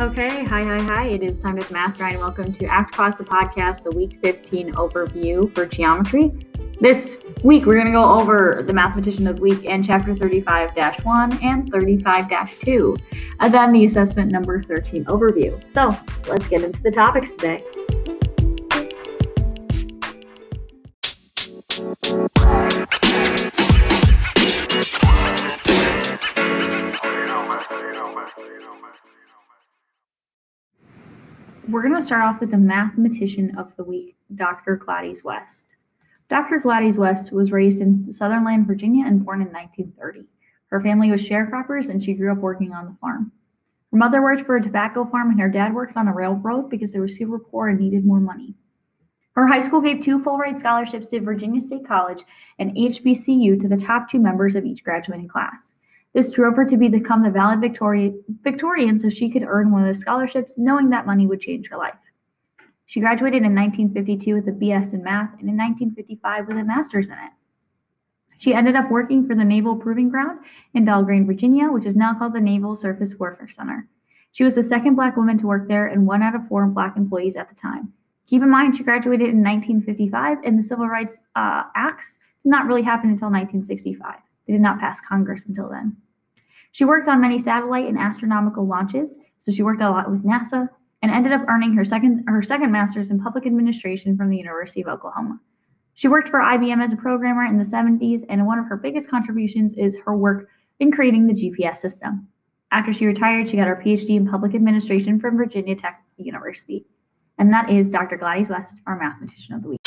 Okay, hi, hi, hi. It is time with Math Grind. Welcome to After Class, the podcast, the week 15 overview for geometry. This week, we're going to go over the mathematician of the week and chapter 35 1 and 35 2, and then the assessment number 13 overview. So let's get into the topics today. We're going to start off with the mathematician of the week, Dr. Gladys West. Dr. Gladys West was raised in Sutherland, Virginia, and born in 1930. Her family was sharecroppers, and she grew up working on the farm. Her mother worked for a tobacco farm, and her dad worked on a railroad because they were super poor and needed more money. Her high school gave two full ride scholarships to Virginia State College and HBCU to the top two members of each graduating class. This drove her to become the valedictorian so she could earn one of the scholarships, knowing that money would change her life. She graduated in 1952 with a BS in math and in 1955 with a master's in it. She ended up working for the Naval Proving Ground in Dahlgren, Virginia, which is now called the Naval Surface Warfare Center. She was the second Black woman to work there and one out of four Black employees at the time. Keep in mind, she graduated in 1955, and the Civil Rights uh, Acts did not really happen until 1965. They did not pass Congress until then. She worked on many satellite and astronomical launches, so she worked a lot with NASA and ended up earning her second her second master's in public administration from the University of Oklahoma. She worked for IBM as a programmer in the 70s, and one of her biggest contributions is her work in creating the GPS system. After she retired, she got her PhD in public administration from Virginia Tech University. And that is Dr. Gladys West, our mathematician of the week.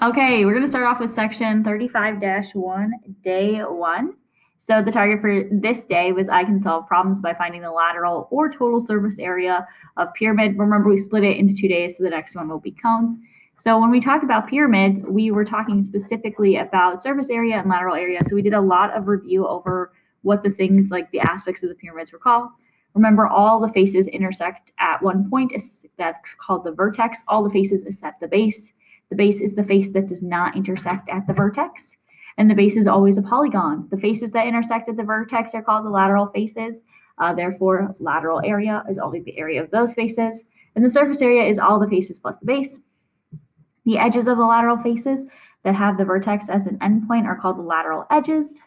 Okay, we're going to start off with section 35 1, day one. So, the target for this day was I can solve problems by finding the lateral or total surface area of pyramid. Remember, we split it into two days, so the next one will be cones. So, when we talk about pyramids, we were talking specifically about surface area and lateral area. So, we did a lot of review over what the things like the aspects of the pyramids were called. Remember, all the faces intersect at one point. That's called the vertex. All the faces at the base. The base is the face that does not intersect at the vertex. And the base is always a polygon. The faces that intersect at the vertex are called the lateral faces. Uh, therefore, lateral area is always the area of those faces. And the surface area is all the faces plus the base. The edges of the lateral faces that have the vertex as an endpoint are called the lateral edges.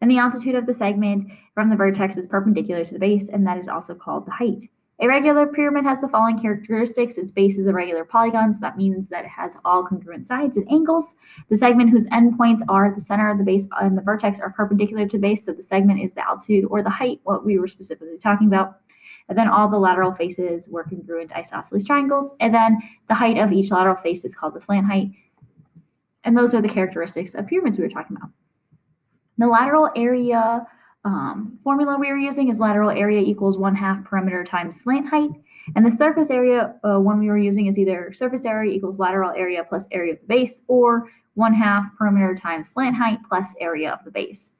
And the altitude of the segment from the vertex is perpendicular to the base, and that is also called the height. A regular pyramid has the following characteristics. Its base is a regular polygon, so that means that it has all congruent sides and angles. The segment whose endpoints are the center of the base and the vertex are perpendicular to base, so the segment is the altitude or the height, what we were specifically talking about. And then all the lateral faces were congruent isosceles triangles. And then the height of each lateral face is called the slant height. And those are the characteristics of pyramids we were talking about. The lateral area um, formula we were using is lateral area equals one half perimeter times slant height. And the surface area uh, one we were using is either surface area equals lateral area plus area of the base or one half perimeter times slant height plus area of the base.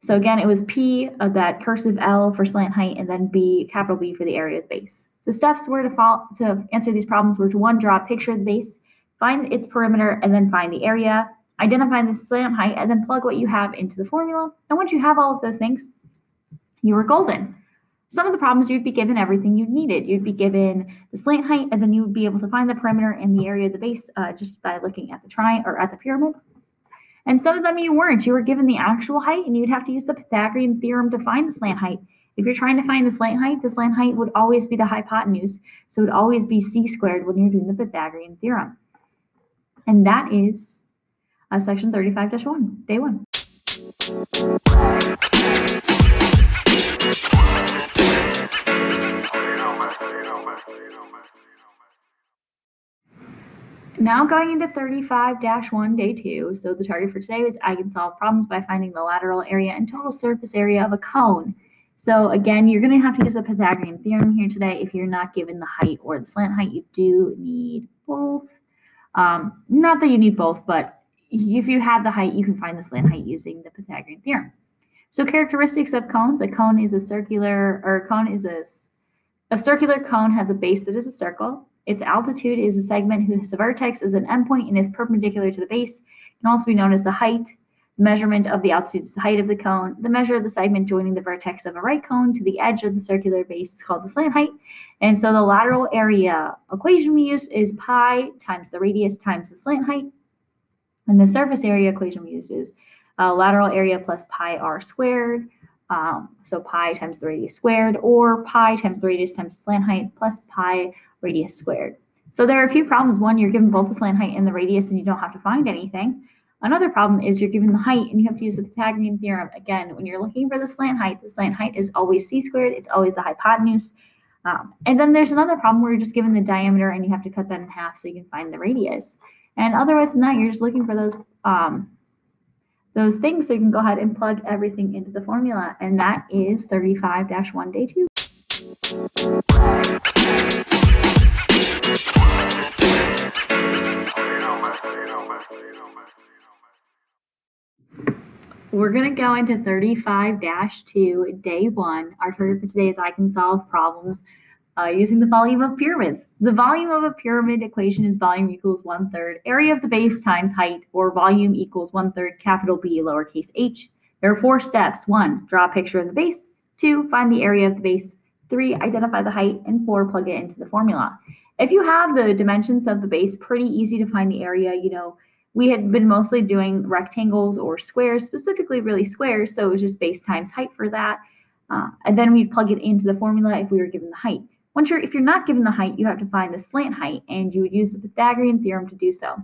So again, it was P of that cursive L for slant height and then B, capital B for the area of the base. The steps were to, follow, to answer these problems were to one, draw a picture of the base, find its perimeter, and then find the area identify the slant height, and then plug what you have into the formula. And once you have all of those things, you are golden. Some of the problems you'd be given everything you needed. You'd be given the slant height, and then you would be able to find the perimeter and the area of the base uh, just by looking at the triangle or at the pyramid. And some of them you weren't. You were given the actual height, and you'd have to use the Pythagorean theorem to find the slant height. If you're trying to find the slant height, the slant height would always be the hypotenuse, so it would always be c squared when you're doing the Pythagorean theorem. And that is uh, section 35-1, day one. Now going into 35-1, day two. So the target for today is I can solve problems by finding the lateral area and total surface area of a cone. So again, you're going to have to use the Pythagorean theorem here today. If you're not given the height or the slant height, you do need both. Um, not that you need both, but if you have the height, you can find the slant height using the Pythagorean theorem. So characteristics of cones, a cone is a circular, or a cone is a, a circular cone has a base that is a circle. Its altitude is a segment whose vertex is an endpoint and is perpendicular to the base. It can also be known as the height. The measurement of the altitude is the height of the cone. The measure of the segment joining the vertex of a right cone to the edge of the circular base is called the slant height. And so the lateral area equation we use is pi times the radius times the slant height. And the surface area equation we use is uh, lateral area plus pi r squared. Um, so pi times the radius squared, or pi times the radius times slant height plus pi radius squared. So there are a few problems. One, you're given both the slant height and the radius, and you don't have to find anything. Another problem is you're given the height and you have to use the Pythagorean theorem. Again, when you're looking for the slant height, the slant height is always c squared. It's always the hypotenuse. Um, and then there's another problem where you're just given the diameter and you have to cut that in half so you can find the radius. And otherwise than that, you're just looking for those um, those things so you can go ahead and plug everything into the formula. And that is 35-1 day two. We're going to go into 35-2, day one. Our target for today is I can solve problems uh, using the volume of pyramids. The volume of a pyramid equation is volume equals one third area of the base times height, or volume equals one third capital B lowercase h. There are four steps. One, draw a picture of the base. Two, find the area of the base. Three, identify the height. And four, plug it into the formula. If you have the dimensions of the base, pretty easy to find the area. You know, we had been mostly doing rectangles or squares, specifically really squares. So it was just base times height for that. Uh, and then we'd plug it into the formula if we were given the height. Once you're, if you're not given the height, you have to find the slant height and you would use the Pythagorean theorem to do so.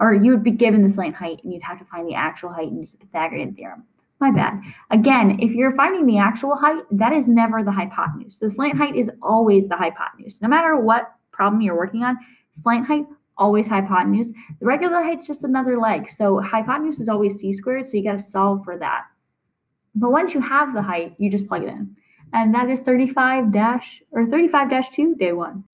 Or you would be given the slant height and you'd have to find the actual height and use the Pythagorean theorem. My bad. Again, if you're finding the actual height, that is never the hypotenuse. The slant height is always the hypotenuse. No matter what problem you're working on, slant height always hypotenuse. The regular height's just another leg. So hypotenuse is always c squared, so you got to solve for that. But once you have the height, you just plug it in. And that is 35 dash or 35 dash 2 day 1.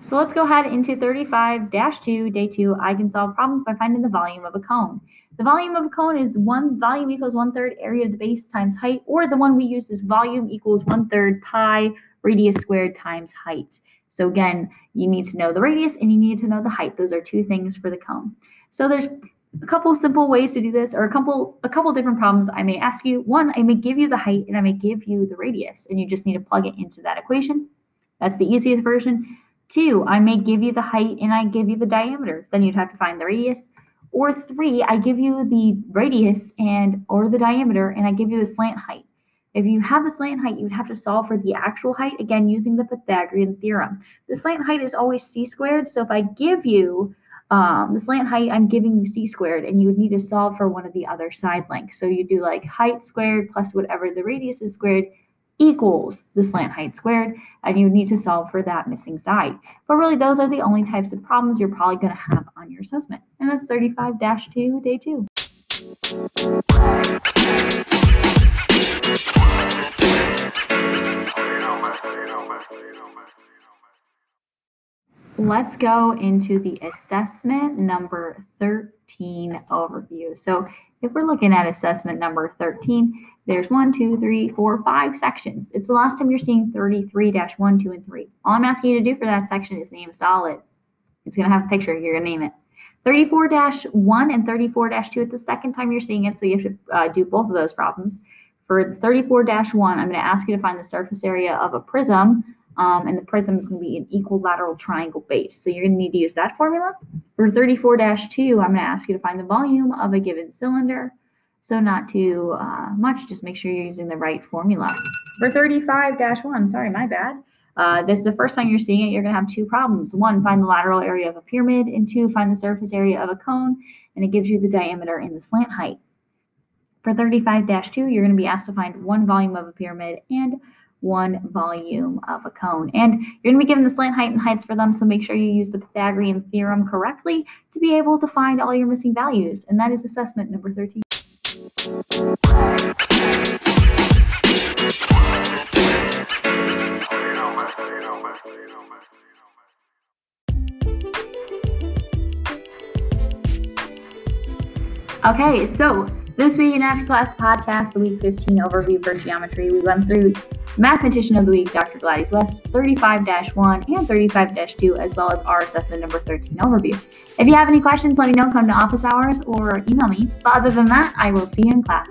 So let's go ahead into 35-2, day 2. I can solve problems by finding the volume of a cone. The volume of a cone is one volume equals one third area of the base times height, or the one we used is volume equals one third pi radius squared times height. So again, you need to know the radius and you need to know the height. Those are two things for the cone. So there's a couple simple ways to do this or a couple a couple different problems I may ask you. One, I may give you the height and I may give you the radius and you just need to plug it into that equation. That's the easiest version. Two, I may give you the height and I give you the diameter. Then you'd have to find the radius. Or three, I give you the radius and or the diameter and I give you the slant height. If you have the slant height, you would have to solve for the actual height, again, using the Pythagorean theorem. The slant height is always c squared, so if I give you um, the slant height, I'm giving you c squared, and you would need to solve for one of the other side lengths. So you do like height squared plus whatever the radius is squared equals the slant height squared, and you need to solve for that missing side. But really, those are the only types of problems you're probably going to have on your assessment. And that's 35-2, day two. Let's go into the assessment number 13 overview. So if we're looking at assessment number 13, there's one, two, three, four, five sections. It's the last time you're seeing 33-1, 2, and 3. All I'm asking you to do for that section is name solid. It's going to have a picture. You're going to name it. 34-1 and 34-2, it's the second time you're seeing it, so you have to uh, do both of those problems. For 34-1, I'm going to ask you to find the surface area of a prism, um, and the prism is going to be an equilateral triangle base. So you're going to need to use that formula. For 34-2, I'm going to ask you to find the volume of a given cylinder. So not too uh, much, just make sure you're using the right formula. For 35-1, sorry, my bad. Uh, this is the first time you're seeing it, you're going to have two problems. One, find the lateral area of a pyramid, and two, find the surface area of a cone, and it gives you the diameter and the slant height. For 35-2, you're going to be asked to find one volume of a pyramid and one volume of a cone. And you're going to be given the slant height and heights for them, so make sure you use the Pythagorean theorem correctly to be able to find all your missing values. And that is assessment number 13. Okay, so This week in After Class Podcast, the Week 15 overview for geometry, we went through Mathematician of the Week, Dr. Gladys West, 35 1 and 35 2, as well as our assessment number 13 overview. If you have any questions, let me know. Come to office hours or email me. But other than that, I will see you in class.